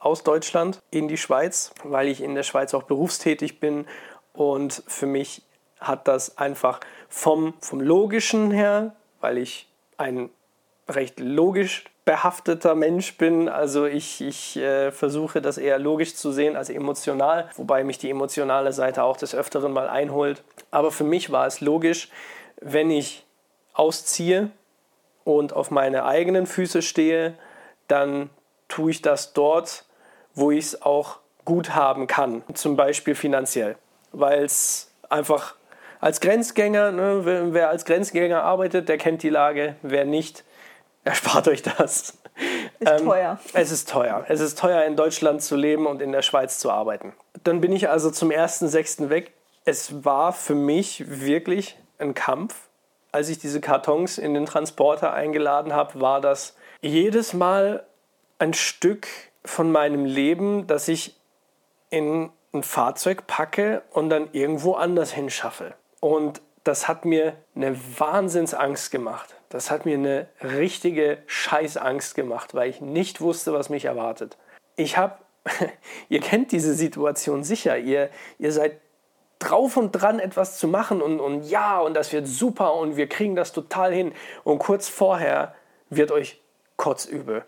aus Deutschland in die Schweiz, weil ich in der Schweiz auch berufstätig bin. Und für mich hat das einfach vom, vom Logischen her, weil ich ein recht logisch behafteter Mensch bin. Also ich, ich äh, versuche das eher logisch zu sehen als emotional, wobei mich die emotionale Seite auch des Öfteren mal einholt. Aber für mich war es logisch, wenn ich ausziehe und auf meine eigenen Füße stehe, dann tue ich das dort, wo ich es auch gut haben kann, zum Beispiel finanziell, weil es einfach als Grenzgänger, ne, wer, als Grenzgänger arbeitet, der kennt die Lage, wer nicht, erspart euch das. Ist ähm, teuer. Es ist teuer. Es ist teuer, in Deutschland zu leben und in der Schweiz zu arbeiten. Dann bin ich also zum 1.6. weg. Es war für mich wirklich ein Kampf. Als ich diese Kartons in den Transporter eingeladen habe, war das jedes Mal ein Stück von meinem Leben, das ich in ein Fahrzeug packe und dann irgendwo anders hinschaffe. Und das hat mir eine Wahnsinnsangst gemacht. Das hat mir eine richtige Scheißangst gemacht, weil ich nicht wusste, was mich erwartet. Ich habe, ihr kennt diese Situation sicher, ihr, ihr seid drauf und dran, etwas zu machen und, und ja, und das wird super und wir kriegen das total hin. Und kurz vorher wird euch kotzübel.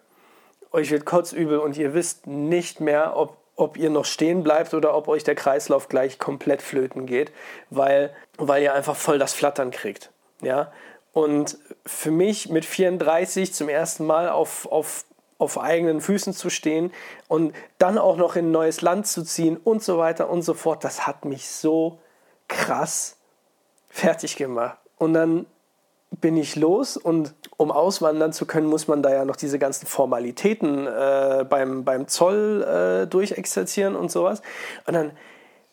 Euch wird kotzübel und ihr wisst nicht mehr, ob ob ihr noch stehen bleibt oder ob euch der Kreislauf gleich komplett flöten geht, weil, weil ihr einfach voll das Flattern kriegt. Ja? Und für mich mit 34 zum ersten Mal auf, auf, auf eigenen Füßen zu stehen und dann auch noch in ein neues Land zu ziehen und so weiter und so fort, das hat mich so krass fertig gemacht. Und dann bin ich los und um auswandern zu können, muss man da ja noch diese ganzen Formalitäten äh, beim, beim Zoll äh, durchexerzieren und sowas. Und dann,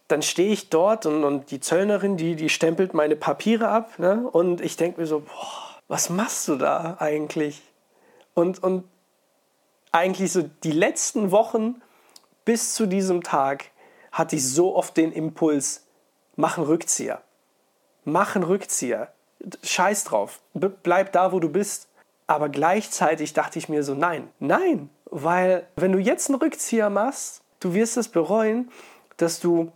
dann stehe ich dort und, und die Zöllnerin, die, die stempelt meine Papiere ab ne? und ich denke mir so, boah, was machst du da eigentlich? Und, und eigentlich so die letzten Wochen bis zu diesem Tag hatte ich so oft den Impuls, mach einen Rückzieher. Mach einen Rückzieher scheiß drauf, bleib da, wo du bist. Aber gleichzeitig dachte ich mir so, nein, nein, weil wenn du jetzt einen Rückzieher machst, du wirst es bereuen, dass du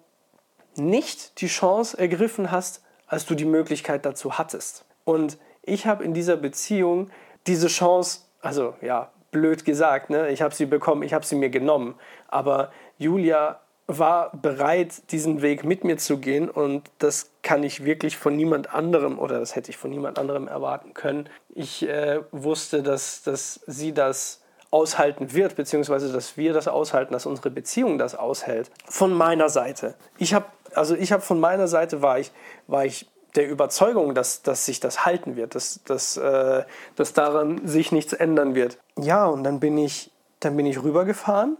nicht die Chance ergriffen hast, als du die Möglichkeit dazu hattest. Und ich habe in dieser Beziehung diese Chance, also ja, blöd gesagt, ne? ich habe sie bekommen, ich habe sie mir genommen. Aber Julia war bereit, diesen Weg mit mir zu gehen und das kann ich wirklich von niemand anderem oder das hätte ich von niemand anderem erwarten können. Ich äh, wusste, dass, dass sie das aushalten wird, beziehungsweise dass wir das aushalten, dass unsere Beziehung das aushält. Von meiner Seite. Ich habe, also ich habe von meiner Seite war ich, war ich der Überzeugung, dass, dass sich das halten wird, dass, dass, äh, dass daran sich nichts ändern wird. Ja, und dann bin ich, dann bin ich rübergefahren,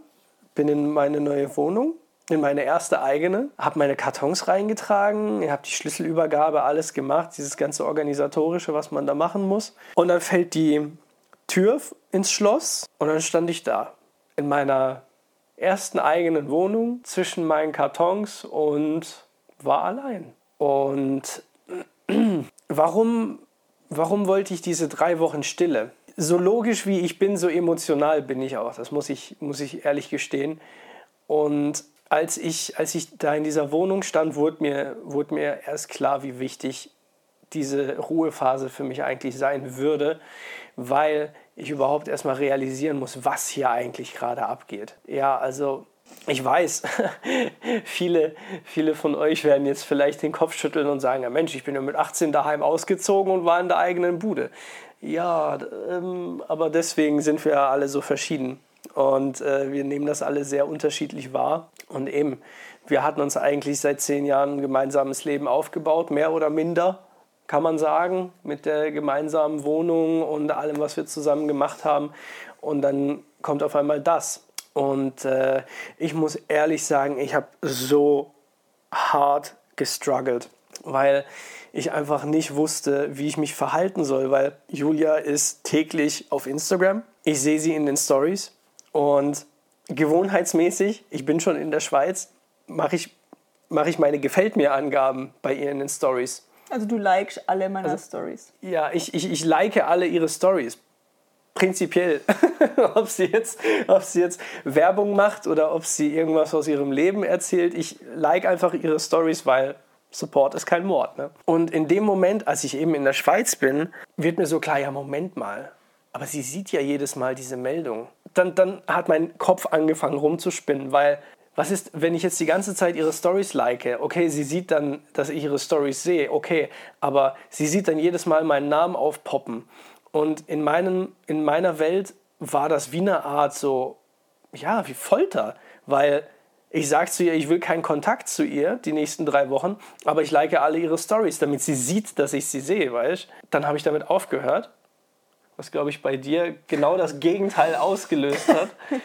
bin in meine neue Wohnung in meine erste eigene, habe meine Kartons reingetragen, habe die Schlüsselübergabe, alles gemacht, dieses ganze organisatorische, was man da machen muss. Und dann fällt die Tür ins Schloss und dann stand ich da in meiner ersten eigenen Wohnung zwischen meinen Kartons und war allein. Und warum, warum wollte ich diese drei Wochen Stille? So logisch wie ich bin, so emotional bin ich auch. Das muss ich, muss ich ehrlich gestehen. Und als ich, als ich da in dieser Wohnung stand, wurde mir, wurde mir erst klar, wie wichtig diese Ruhephase für mich eigentlich sein würde, weil ich überhaupt erstmal realisieren muss, was hier eigentlich gerade abgeht. Ja, also ich weiß, viele, viele von euch werden jetzt vielleicht den Kopf schütteln und sagen, ja Mensch, ich bin ja mit 18 daheim ausgezogen und war in der eigenen Bude. Ja, ähm, aber deswegen sind wir ja alle so verschieden. Und äh, wir nehmen das alle sehr unterschiedlich wahr. Und eben, wir hatten uns eigentlich seit zehn Jahren ein gemeinsames Leben aufgebaut, mehr oder minder, kann man sagen, mit der gemeinsamen Wohnung und allem, was wir zusammen gemacht haben. Und dann kommt auf einmal das. Und äh, ich muss ehrlich sagen, ich habe so hart gestruggelt, weil ich einfach nicht wusste, wie ich mich verhalten soll, weil Julia ist täglich auf Instagram. Ich sehe sie in den Stories und gewohnheitsmäßig, ich bin schon in der Schweiz, mache ich, mach ich meine Gefällt mir Angaben bei ihr in den Stories. Also du likest alle meine also, Stories. Ja, ich, ich, ich like alle ihre Stories. prinzipiell, ob, sie jetzt, ob sie jetzt Werbung macht oder ob sie irgendwas aus ihrem Leben erzählt. Ich like einfach ihre Stories, weil Support ist kein Mord. Ne? Und in dem Moment, als ich eben in der Schweiz bin, wird mir so klar, ja, Moment mal. Aber sie sieht ja jedes Mal diese Meldung. Dann, dann hat mein Kopf angefangen rumzuspinnen, weil was ist, wenn ich jetzt die ganze Zeit ihre Stories like? Okay, sie sieht dann, dass ich ihre Stories sehe, okay, aber sie sieht dann jedes Mal meinen Namen aufpoppen. Und in, meinem, in meiner Welt war das wie eine Art so, ja, wie Folter, weil ich sage zu ihr, ich will keinen Kontakt zu ihr die nächsten drei Wochen, aber ich like alle ihre Stories, damit sie sieht, dass ich sie sehe, weißt Dann habe ich damit aufgehört, was glaube ich bei dir genau das Gegenteil ausgelöst hat.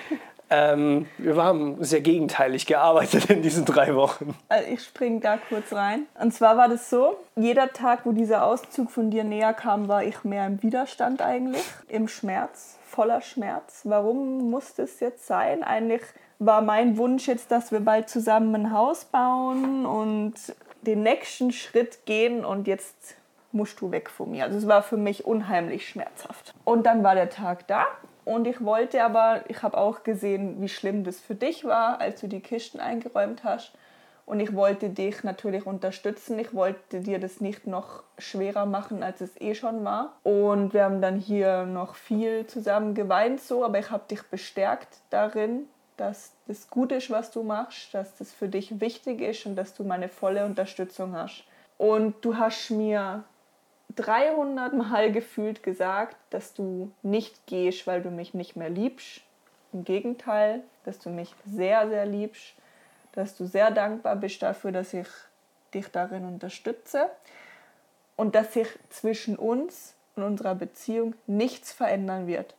Ähm, wir haben sehr gegenteilig gearbeitet in diesen drei Wochen. Also ich springe da kurz rein. Und zwar war das so, jeder Tag, wo dieser Auszug von dir näher kam, war ich mehr im Widerstand eigentlich, im Schmerz, voller Schmerz. Warum musste es jetzt sein? Eigentlich war mein Wunsch jetzt, dass wir bald zusammen ein Haus bauen und den nächsten Schritt gehen und jetzt musst du weg von mir. Also es war für mich unheimlich schmerzhaft. Und dann war der Tag da und ich wollte aber, ich habe auch gesehen, wie schlimm das für dich war, als du die Kisten eingeräumt hast. Und ich wollte dich natürlich unterstützen. Ich wollte dir das nicht noch schwerer machen, als es eh schon war. Und wir haben dann hier noch viel zusammen geweint, so, aber ich habe dich bestärkt darin, dass das gut ist, was du machst, dass das für dich wichtig ist und dass du meine volle Unterstützung hast. Und du hast mir 300 Mal gefühlt gesagt, dass du nicht gehst, weil du mich nicht mehr liebst. Im Gegenteil, dass du mich sehr, sehr liebst, dass du sehr dankbar bist dafür, dass ich dich darin unterstütze und dass sich zwischen uns und unserer Beziehung nichts verändern wird.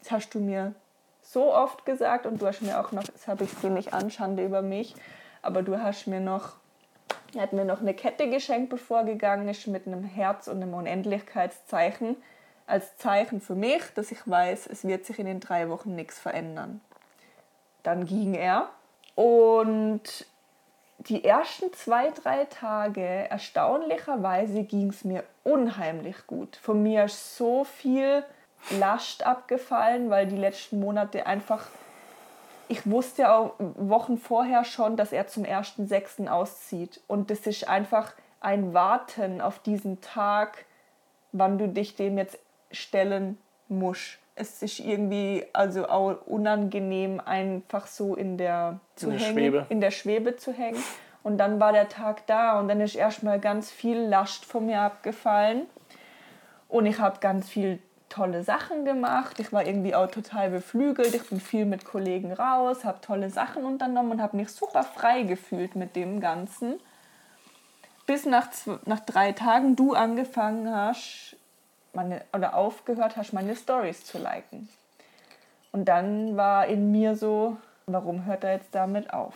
Das hast du mir so oft gesagt und du hast mir auch noch, das habe ich nicht anschande über mich, aber du hast mir noch er hat mir noch eine Kette geschenkt, bevor er gegangen ist, mit einem Herz und einem Unendlichkeitszeichen. Als Zeichen für mich, dass ich weiß, es wird sich in den drei Wochen nichts verändern. Dann ging er und die ersten zwei, drei Tage, erstaunlicherweise, ging es mir unheimlich gut. Von mir ist so viel Last abgefallen, weil die letzten Monate einfach ich wusste ja auch Wochen vorher schon, dass er zum 1.6. auszieht. Und das ist einfach ein Warten auf diesen Tag, wann du dich dem jetzt stellen musst. Es ist irgendwie also auch unangenehm, einfach so in der, zu in hängen, Schwebe. in der Schwebe zu hängen. Und dann war der Tag da und dann ist erstmal ganz viel Last von mir abgefallen. Und ich habe ganz viel tolle Sachen gemacht. Ich war irgendwie auch total beflügelt. Ich bin viel mit Kollegen raus, habe tolle Sachen unternommen und habe mich super frei gefühlt mit dem Ganzen. Bis nach, nach drei Tagen du angefangen hast, meine, oder aufgehört hast, meine Stories zu liken. Und dann war in mir so, warum hört er jetzt damit auf?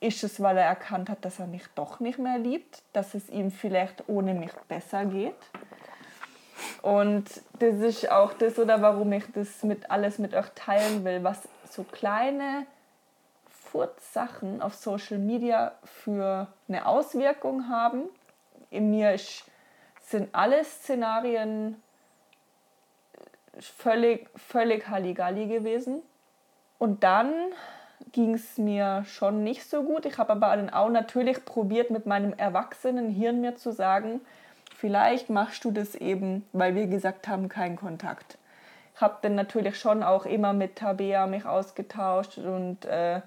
Ist es, weil er erkannt hat, dass er mich doch nicht mehr liebt, dass es ihm vielleicht ohne mich besser geht? Und das ist auch das, oder warum ich das mit alles mit euch teilen will, was so kleine Furzsachen auf Social Media für eine Auswirkung haben. In mir ist, sind alle Szenarien völlig, völlig Halligalli gewesen. Und dann ging es mir schon nicht so gut. Ich habe aber dann auch natürlich probiert, mit meinem erwachsenen Hirn mir zu sagen, Vielleicht machst du das eben, weil wir gesagt haben, kein Kontakt. Ich habe dann natürlich schon auch immer mit Tabea mich ausgetauscht und äh,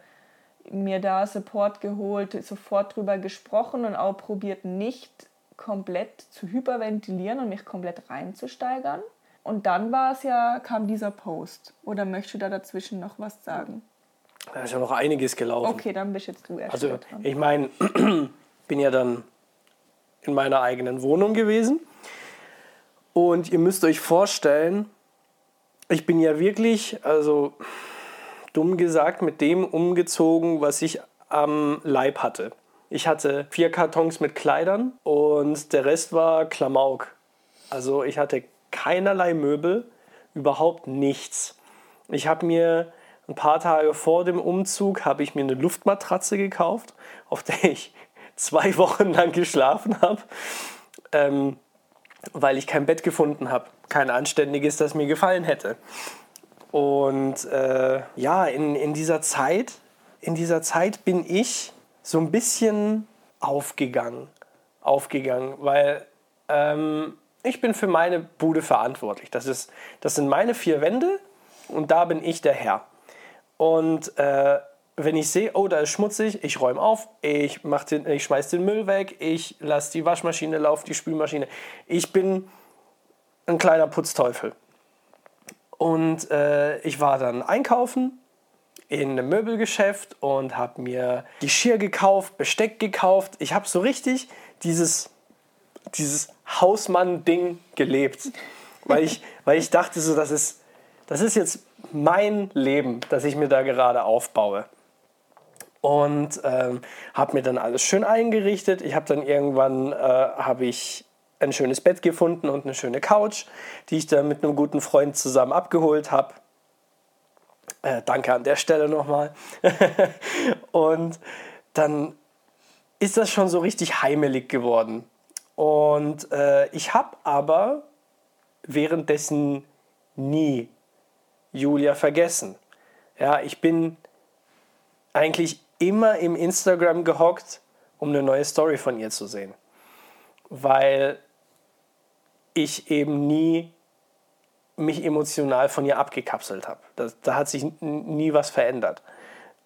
mir da Support geholt, sofort drüber gesprochen und auch probiert nicht komplett zu hyperventilieren und mich komplett reinzusteigern. Und dann war es ja, kam dieser Post. Oder möchtest du da dazwischen noch was sagen? Da ist ja noch einiges gelaufen. Okay, dann bist jetzt du erst. Also, ich meine, bin ja dann in meiner eigenen Wohnung gewesen. Und ihr müsst euch vorstellen, ich bin ja wirklich, also dumm gesagt, mit dem umgezogen, was ich am Leib hatte. Ich hatte vier Kartons mit Kleidern und der Rest war Klamauk. Also ich hatte keinerlei Möbel, überhaupt nichts. Ich habe mir ein paar Tage vor dem Umzug habe ich mir eine Luftmatratze gekauft, auf der ich zwei Wochen lang geschlafen habe. Ähm, weil ich kein Bett gefunden habe. Kein anständiges, das mir gefallen hätte. Und äh, ja, in, in dieser Zeit, in dieser Zeit bin ich so ein bisschen aufgegangen. Aufgegangen, weil ähm, ich bin für meine Bude verantwortlich. Das, ist, das sind meine vier Wände und da bin ich der Herr. Und äh, wenn ich sehe, oh, da ist schmutzig, ich räume auf, ich, mach den, ich schmeiß den Müll weg, ich lasse die Waschmaschine laufen, die Spülmaschine. Ich bin ein kleiner Putzteufel. Und äh, ich war dann einkaufen in einem Möbelgeschäft und habe mir Geschirr gekauft, Besteck gekauft. Ich habe so richtig dieses, dieses Hausmann-Ding gelebt. Weil ich, weil ich dachte, so, das, ist, das ist jetzt mein Leben, das ich mir da gerade aufbaue. Und ähm, habe mir dann alles schön eingerichtet. Ich habe dann irgendwann äh, habe ich ein schönes Bett gefunden und eine schöne Couch, die ich dann mit einem guten Freund zusammen abgeholt habe. Äh, danke an der Stelle nochmal. und dann ist das schon so richtig heimelig geworden. Und äh, ich habe aber währenddessen nie Julia vergessen. Ja, ich bin eigentlich immer im Instagram gehockt, um eine neue Story von ihr zu sehen. Weil ich eben nie mich emotional von ihr abgekapselt habe. Da, hat sich nie was verändert.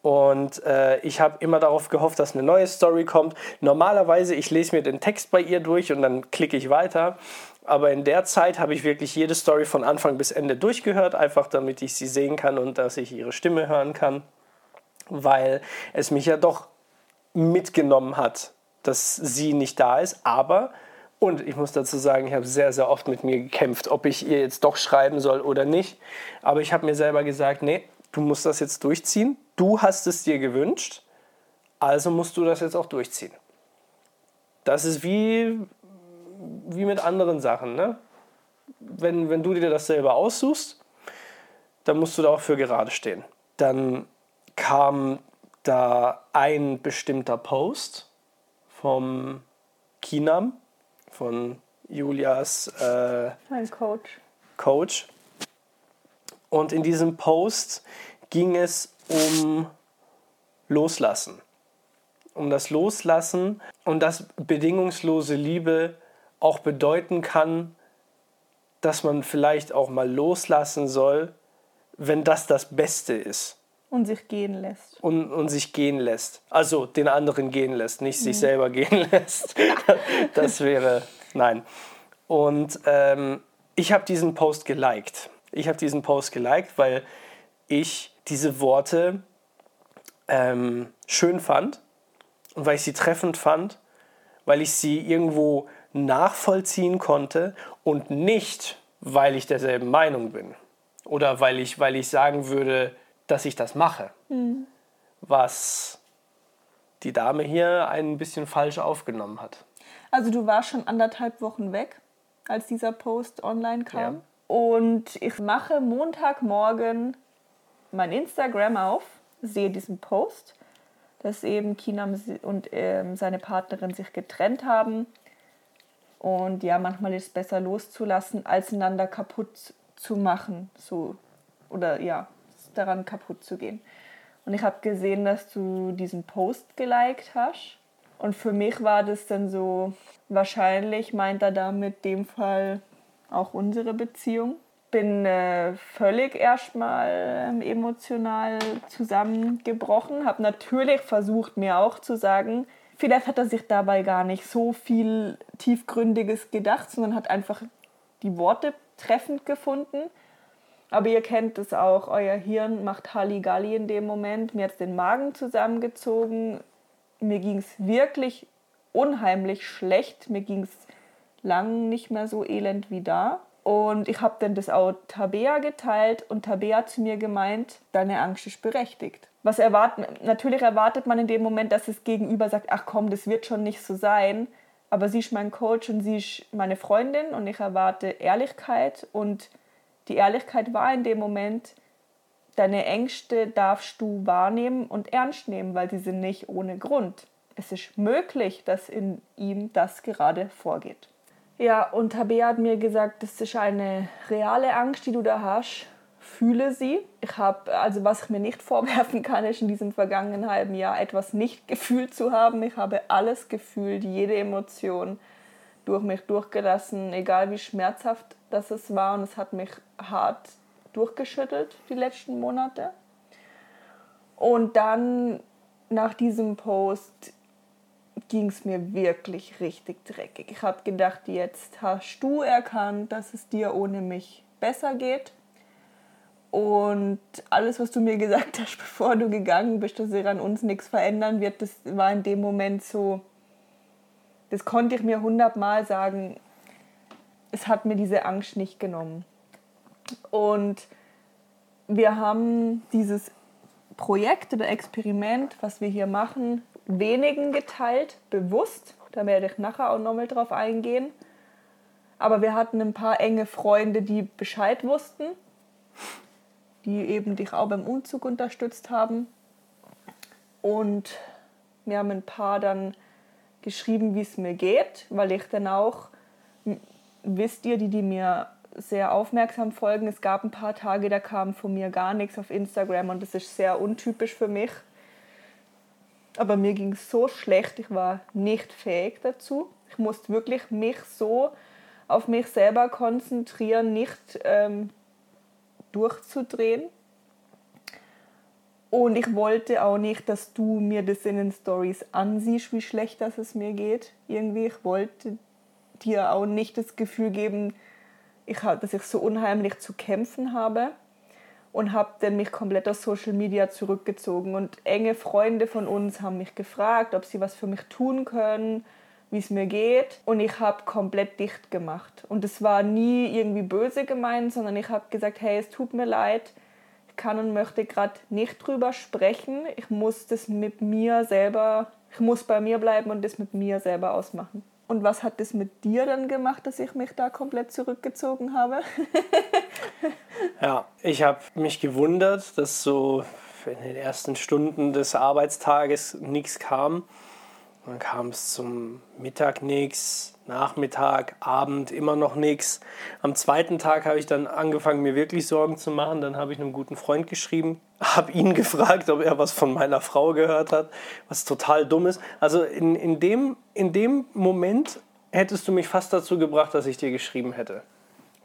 Und äh, ich habe immer darauf gehofft, dass eine neue Story kommt. Normalerweise, ich lese mir den Text bei ihr durch und dann klicke ich weiter. Aber in der Zeit habe ich wirklich jede Story von Anfang bis Ende durchgehört, einfach damit ich sie sehen kann und dass ich ihre Stimme hören kann. Weil es mich ja doch mitgenommen hat, dass sie nicht da ist. Aber und ich muss dazu sagen, ich habe sehr, sehr oft mit mir gekämpft, ob ich ihr jetzt doch schreiben soll oder nicht. Aber ich habe mir selber gesagt, nee, du musst das jetzt durchziehen. Du hast es dir gewünscht, also musst du das jetzt auch durchziehen. Das ist wie, wie mit anderen Sachen. Ne? Wenn, wenn du dir das selber aussuchst, dann musst du da auch für gerade stehen. Dann kam da ein bestimmter Post vom Kinam, von Julias äh, Coach. Coach. Und in diesem Post ging es um Loslassen. Um das Loslassen und dass bedingungslose Liebe auch bedeuten kann, dass man vielleicht auch mal loslassen soll, wenn das das Beste ist. Und sich gehen lässt. Und, und sich gehen lässt. Also den anderen gehen lässt, nicht sich mhm. selber gehen lässt. das wäre, nein. Und ähm, ich habe diesen Post geliked. Ich habe diesen Post geliked, weil ich diese Worte ähm, schön fand und weil ich sie treffend fand, weil ich sie irgendwo nachvollziehen konnte und nicht, weil ich derselben Meinung bin oder weil ich, weil ich sagen würde, dass ich das mache. Mhm. Was die Dame hier ein bisschen falsch aufgenommen hat. Also du warst schon anderthalb Wochen weg, als dieser Post online kam. Ja. Und ich mache Montagmorgen mein Instagram auf, sehe diesen Post, dass eben Kinam und ähm, seine Partnerin sich getrennt haben. Und ja, manchmal ist es besser loszulassen, als einander kaputt zu machen. So, oder ja, daran kaputt zu gehen. Und ich habe gesehen, dass du diesen Post geliked hast. Und für mich war das dann so, wahrscheinlich meint er damit dem Fall auch unsere Beziehung. Bin äh, völlig erstmal äh, emotional zusammengebrochen, habe natürlich versucht, mir auch zu sagen, vielleicht hat er sich dabei gar nicht so viel Tiefgründiges gedacht, sondern hat einfach die Worte treffend gefunden. Aber ihr kennt es auch, euer Hirn macht Halligalli in dem Moment. Mir hat es den Magen zusammengezogen. Mir ging es wirklich unheimlich schlecht. Mir ging es lang nicht mehr so elend wie da. Und ich habe dann das auch Tabea geteilt und Tabea hat zu mir gemeint, deine Angst ist berechtigt. Was erwartet, natürlich erwartet man in dem Moment, dass das Gegenüber sagt, ach komm, das wird schon nicht so sein. Aber sie ist mein Coach und sie ist meine Freundin und ich erwarte Ehrlichkeit und die Ehrlichkeit war in dem Moment, deine Ängste darfst du wahrnehmen und ernst nehmen, weil sie sind nicht ohne Grund. Es ist möglich, dass in ihm das gerade vorgeht. Ja, und Tabea hat mir gesagt, das ist eine reale Angst, die du da hast. Fühle sie. Ich habe, also was ich mir nicht vorwerfen kann, ist in diesem vergangenen halben Jahr etwas nicht gefühlt zu haben. Ich habe alles gefühlt, jede Emotion durch mich durchgelassen, egal wie schmerzhaft das es war. Und es hat mich hart durchgeschüttelt die letzten Monate. Und dann nach diesem Post ging es mir wirklich richtig dreckig. Ich habe gedacht, jetzt hast du erkannt, dass es dir ohne mich besser geht. Und alles, was du mir gesagt hast, bevor du gegangen bist, dass sich an uns nichts verändern wird, das war in dem Moment so, das konnte ich mir hundertmal sagen, es hat mir diese Angst nicht genommen. Und wir haben dieses Projekt oder Experiment, was wir hier machen, wenigen geteilt, bewusst. Da werde ich nachher auch nochmal drauf eingehen. Aber wir hatten ein paar enge Freunde, die Bescheid wussten, die eben dich auch beim Umzug unterstützt haben. Und wir haben ein paar dann geschrieben, wie es mir geht, weil ich dann auch, wisst ihr, die, die mir sehr aufmerksam folgen, es gab ein paar Tage, da kam von mir gar nichts auf Instagram und das ist sehr untypisch für mich. Aber mir ging es so schlecht, ich war nicht fähig dazu. Ich musste wirklich mich so auf mich selber konzentrieren, nicht ähm, durchzudrehen. Und ich wollte auch nicht, dass du mir das in den Stories ansiehst, wie schlecht das es mir geht. Irgendwie, ich wollte dir auch nicht das Gefühl geben, ich, dass ich so unheimlich zu kämpfen habe und habe dann mich komplett aus Social Media zurückgezogen. Und enge Freunde von uns haben mich gefragt, ob sie was für mich tun können, wie es mir geht. Und ich habe komplett dicht gemacht. Und es war nie irgendwie böse gemeint, sondern ich habe gesagt, hey, es tut mir leid, ich kann und möchte gerade nicht drüber sprechen. Ich muss das mit mir selber, ich muss bei mir bleiben und das mit mir selber ausmachen. Und was hat das mit dir dann gemacht, dass ich mich da komplett zurückgezogen habe? ja, ich habe mich gewundert, dass so in den ersten Stunden des Arbeitstages nichts kam. Dann kam es zum Mittag nichts, Nachmittag, Abend immer noch nichts. Am zweiten Tag habe ich dann angefangen, mir wirklich Sorgen zu machen. Dann habe ich einem guten Freund geschrieben, habe ihn gefragt, ob er was von meiner Frau gehört hat, was total dumm ist. Also in, in, dem, in dem Moment hättest du mich fast dazu gebracht, dass ich dir geschrieben hätte.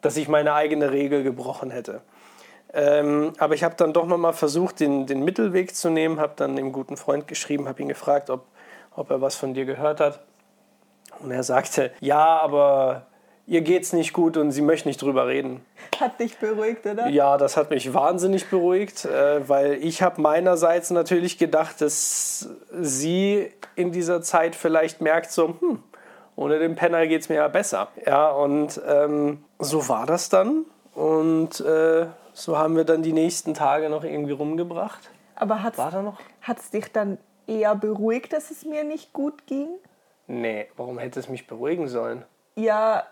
Dass ich meine eigene Regel gebrochen hätte. Ähm, aber ich habe dann doch nochmal versucht, den, den Mittelweg zu nehmen, habe dann dem guten Freund geschrieben, habe ihn gefragt, ob, ob er was von dir gehört hat. Und er sagte, ja, aber ihr geht's nicht gut und sie möchte nicht drüber reden. Hat dich beruhigt, oder? Ja, das hat mich wahnsinnig beruhigt, äh, weil ich habe meinerseits natürlich gedacht, dass sie in dieser Zeit vielleicht merkt, so, hm, ohne den Penner geht es mir ja besser. Ja, und ähm, so war das dann. Und äh, so haben wir dann die nächsten Tage noch irgendwie rumgebracht. Aber hat es dich dann eher beruhigt, dass es mir nicht gut ging? Nee, warum hätte es mich beruhigen sollen? Ja.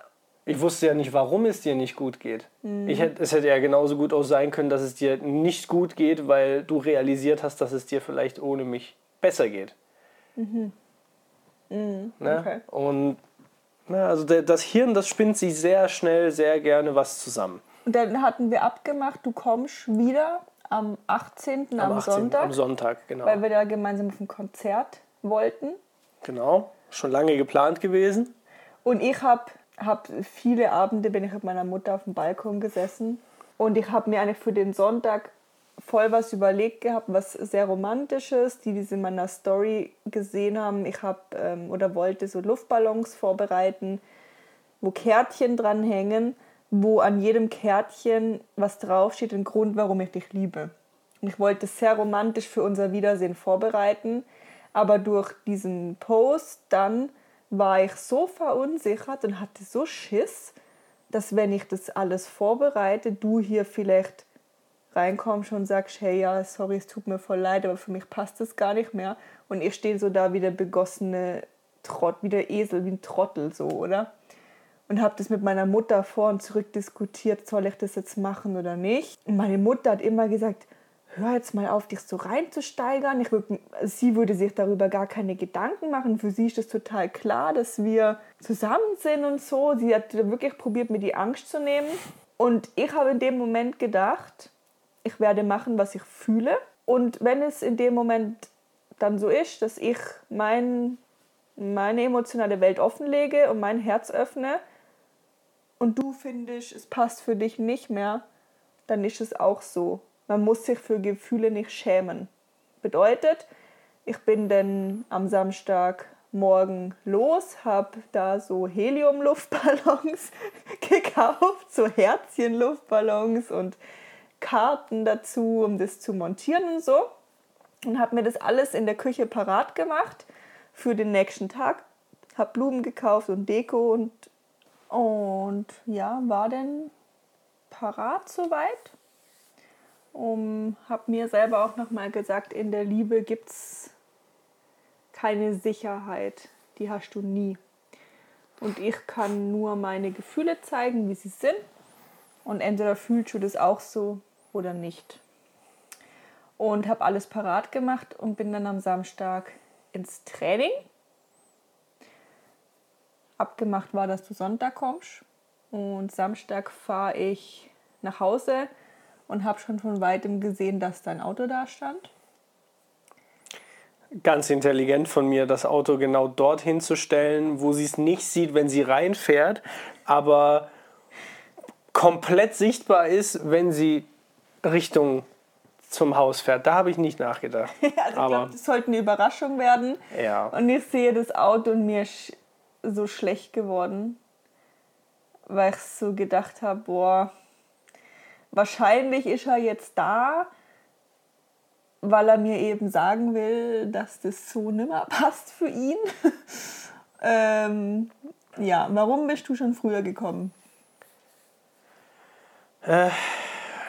Ich wusste ja nicht, warum es dir nicht gut geht. Mhm. Ich hätte, es hätte ja genauso gut auch sein können, dass es dir nicht gut geht, weil du realisiert hast, dass es dir vielleicht ohne mich besser geht. Mhm. Mhm. Ne? Okay. Und na, also der, das Hirn, das spinnt sich sehr schnell, sehr gerne was zusammen. Und dann hatten wir abgemacht, du kommst wieder am 18. am, am 18. Sonntag. Am Sonntag, genau. Weil wir da gemeinsam auf ein Konzert wollten. Genau schon lange geplant gewesen. Und ich habe hab viele Abende bin ich mit meiner Mutter auf dem Balkon gesessen und ich habe mir eigentlich für den Sonntag voll was überlegt gehabt, was sehr romantisches, die diese in meiner Story gesehen haben. Ich habe ähm, oder wollte so Luftballons vorbereiten, wo Kärtchen dranhängen, wo an jedem Kärtchen was draufsteht, ein Grund, warum ich dich liebe. Und ich wollte es sehr romantisch für unser Wiedersehen vorbereiten. Aber durch diesen Post dann war ich so verunsichert und hatte so Schiss, dass wenn ich das alles vorbereite, du hier vielleicht reinkommst und sagst, hey ja, sorry, es tut mir voll leid, aber für mich passt das gar nicht mehr. Und ich stehe so da wie der begossene Trott, wie der Esel, wie ein Trottel so, oder? Und habe das mit meiner Mutter vor und zurück diskutiert, soll ich das jetzt machen oder nicht. Und meine Mutter hat immer gesagt, hör jetzt mal auf, dich so reinzusteigern. Ich würd, sie würde sich darüber gar keine Gedanken machen. Für sie ist es total klar, dass wir zusammen sind und so. Sie hat wirklich probiert, mir die Angst zu nehmen. Und ich habe in dem Moment gedacht, ich werde machen, was ich fühle. Und wenn es in dem Moment dann so ist, dass ich mein, meine emotionale Welt offenlege und mein Herz öffne und du findest, es passt für dich nicht mehr, dann ist es auch so. Man muss sich für Gefühle nicht schämen. Bedeutet, ich bin dann am Samstagmorgen los, habe da so Heliumluftballons gekauft, so Herzchenluftballons und Karten dazu, um das zu montieren und so. Und habe mir das alles in der Küche parat gemacht für den nächsten Tag. Habe Blumen gekauft und Deko und, und ja, war dann parat soweit. Um, habe mir selber auch nochmal gesagt, in der Liebe gibt es keine Sicherheit. Die hast du nie. Und ich kann nur meine Gefühle zeigen, wie sie sind. Und entweder fühlst du das auch so oder nicht. Und habe alles parat gemacht und bin dann am Samstag ins Training. Abgemacht war, dass du Sonntag kommst. Und Samstag fahre ich nach Hause und habe schon von weitem gesehen, dass dein Auto da stand. Ganz intelligent von mir, das Auto genau dorthin zu stellen, wo sie es nicht sieht, wenn sie reinfährt, aber komplett sichtbar ist, wenn sie Richtung zum Haus fährt. Da habe ich nicht nachgedacht. Ja, also ich glaube, das sollte eine Überraschung werden. Ja. Und ich sehe das Auto und mir so schlecht geworden, weil ich so gedacht habe, boah, wahrscheinlich ist er jetzt da, weil er mir eben sagen will, dass das so nimmer passt für ihn. ähm, ja, warum bist du schon früher gekommen? Äh,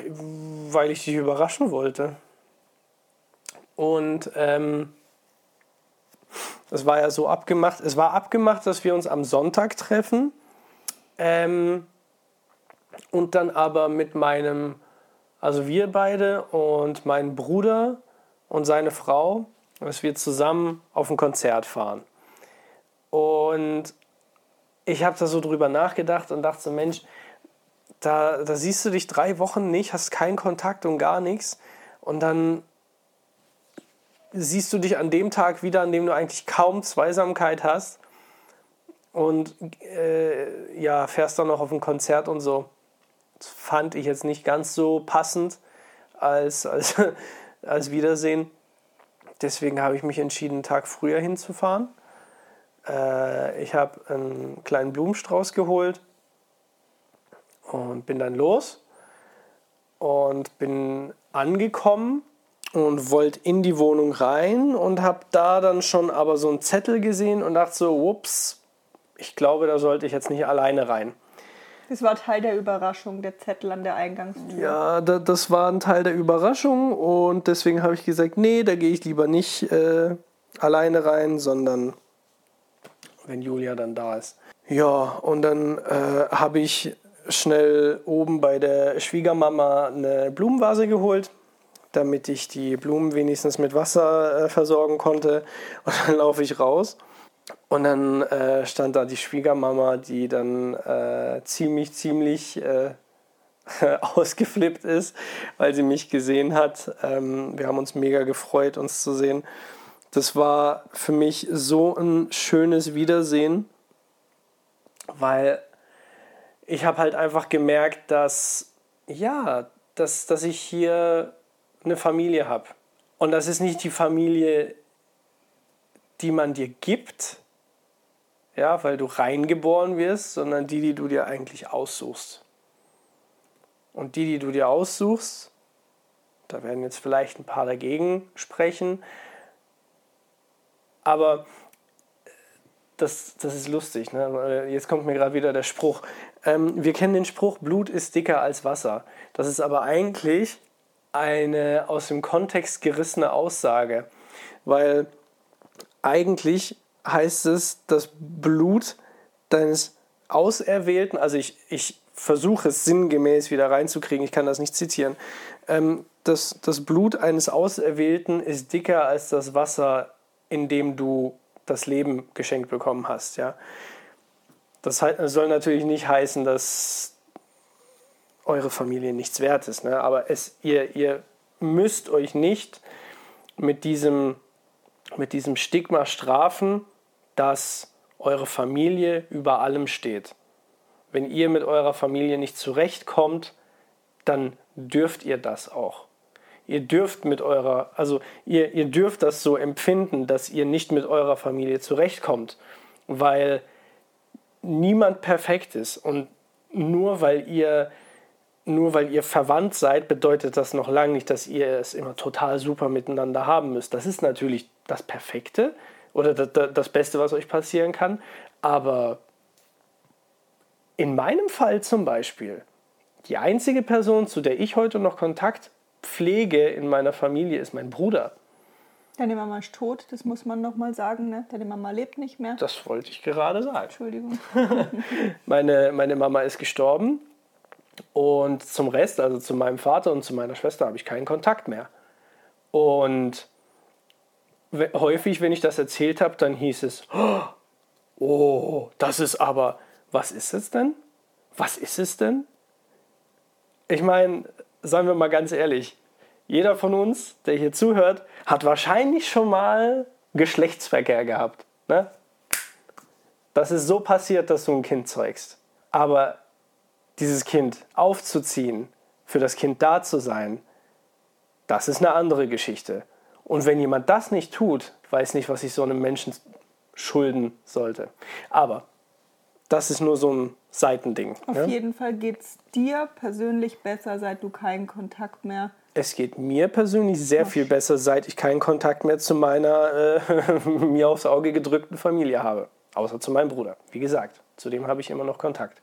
weil ich dich überraschen wollte. Und ähm, es war ja so abgemacht, es war abgemacht, dass wir uns am Sonntag treffen. Ähm, und dann aber mit meinem, also wir beide und mein Bruder und seine Frau, dass wir zusammen auf ein Konzert fahren. Und ich habe da so drüber nachgedacht und dachte Mensch, da, da siehst du dich drei Wochen nicht, hast keinen Kontakt und gar nichts. Und dann siehst du dich an dem Tag wieder, an dem du eigentlich kaum Zweisamkeit hast. Und äh, ja, fährst dann noch auf ein Konzert und so. Das fand ich jetzt nicht ganz so passend als, als, als Wiedersehen. Deswegen habe ich mich entschieden, einen Tag früher hinzufahren. Äh, ich habe einen kleinen Blumenstrauß geholt und bin dann los und bin angekommen und wollte in die Wohnung rein und habe da dann schon aber so einen Zettel gesehen und dachte so, ups, ich glaube, da sollte ich jetzt nicht alleine rein. Das war Teil der Überraschung, der Zettel an der Eingangstür. Ja, da, das war ein Teil der Überraschung und deswegen habe ich gesagt, nee, da gehe ich lieber nicht äh, alleine rein, sondern wenn Julia dann da ist. Ja, und dann äh, habe ich schnell oben bei der Schwiegermama eine Blumenvase geholt, damit ich die Blumen wenigstens mit Wasser äh, versorgen konnte. Und dann laufe ich raus. Und dann äh, stand da die Schwiegermama, die dann äh, ziemlich, ziemlich äh, ausgeflippt ist, weil sie mich gesehen hat. Ähm, wir haben uns mega gefreut, uns zu sehen. Das war für mich so ein schönes Wiedersehen, weil ich habe halt einfach gemerkt, dass ja, dass, dass ich hier eine Familie habe. Und das ist nicht die Familie, die man dir gibt, ja, weil du reingeboren wirst, sondern die, die du dir eigentlich aussuchst. Und die, die du dir aussuchst, da werden jetzt vielleicht ein paar dagegen sprechen, aber das, das ist lustig. Ne? Jetzt kommt mir gerade wieder der Spruch. Ähm, wir kennen den Spruch, Blut ist dicker als Wasser. Das ist aber eigentlich eine aus dem Kontext gerissene Aussage, weil eigentlich heißt es, das Blut deines Auserwählten, also ich, ich versuche es sinngemäß wieder reinzukriegen, ich kann das nicht zitieren, ähm, das, das Blut eines Auserwählten ist dicker als das Wasser, in dem du das Leben geschenkt bekommen hast. Ja? Das soll natürlich nicht heißen, dass eure Familie nichts wert ist. Ne? Aber es, ihr, ihr müsst euch nicht mit diesem, mit diesem Stigma strafen, dass eure Familie über allem steht. Wenn ihr mit eurer Familie nicht zurechtkommt, dann dürft ihr das auch. Ihr dürft mit eurer, also ihr, ihr dürft das so empfinden, dass ihr nicht mit eurer Familie zurechtkommt, weil niemand perfekt ist und nur weil ihr nur weil ihr verwandt seid, bedeutet das noch lange nicht, dass ihr es immer total super miteinander haben müsst. Das ist natürlich das Perfekte oder das Beste, was euch passieren kann. Aber in meinem Fall zum Beispiel, die einzige Person, zu der ich heute noch Kontakt pflege in meiner Familie, ist mein Bruder. Deine Mama ist tot, das muss man noch mal sagen. Ne? Deine Mama lebt nicht mehr. Das wollte ich gerade sagen. Entschuldigung. meine, meine Mama ist gestorben und zum Rest, also zu meinem Vater und zu meiner Schwester, habe ich keinen Kontakt mehr. Und häufig, wenn ich das erzählt habe, dann hieß es, oh, das ist aber, was ist es denn? Was ist es denn? Ich meine, seien wir mal ganz ehrlich, jeder von uns, der hier zuhört, hat wahrscheinlich schon mal Geschlechtsverkehr gehabt. Ne? Das ist so passiert, dass du ein Kind zeugst. Aber dieses Kind aufzuziehen, für das Kind da zu sein, das ist eine andere Geschichte. Und wenn jemand das nicht tut, weiß nicht, was ich so einem Menschen schulden sollte. Aber das ist nur so ein Seitending. Auf ja? jeden Fall geht es dir persönlich besser, seit du keinen Kontakt mehr. Es geht mir persönlich sehr viel besser, seit ich keinen Kontakt mehr zu meiner äh, mir aufs Auge gedrückten Familie habe. Außer zu meinem Bruder. Wie gesagt, zu dem habe ich immer noch Kontakt.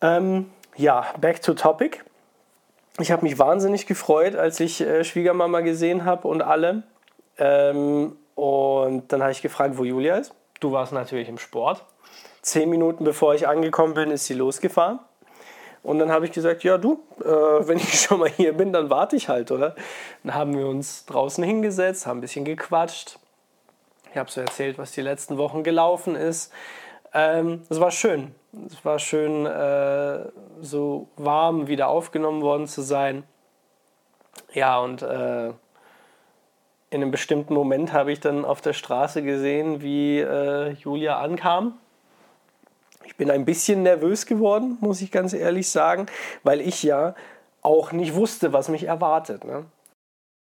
Ähm, ja, back to topic. Ich habe mich wahnsinnig gefreut, als ich äh, Schwiegermama gesehen habe und alle. Ähm, und dann habe ich gefragt, wo Julia ist. Du warst natürlich im Sport. Zehn Minuten bevor ich angekommen bin, ist sie losgefahren. Und dann habe ich gesagt, ja du, äh, wenn ich schon mal hier bin, dann warte ich halt, oder? Dann haben wir uns draußen hingesetzt, haben ein bisschen gequatscht. Ich habe so erzählt, was die letzten Wochen gelaufen ist. Ähm, es war schön. Es war schön, äh, so warm wieder aufgenommen worden zu sein. Ja, und äh, in einem bestimmten Moment habe ich dann auf der Straße gesehen, wie äh, Julia ankam. Ich bin ein bisschen nervös geworden, muss ich ganz ehrlich sagen, weil ich ja auch nicht wusste, was mich erwartet. Ne?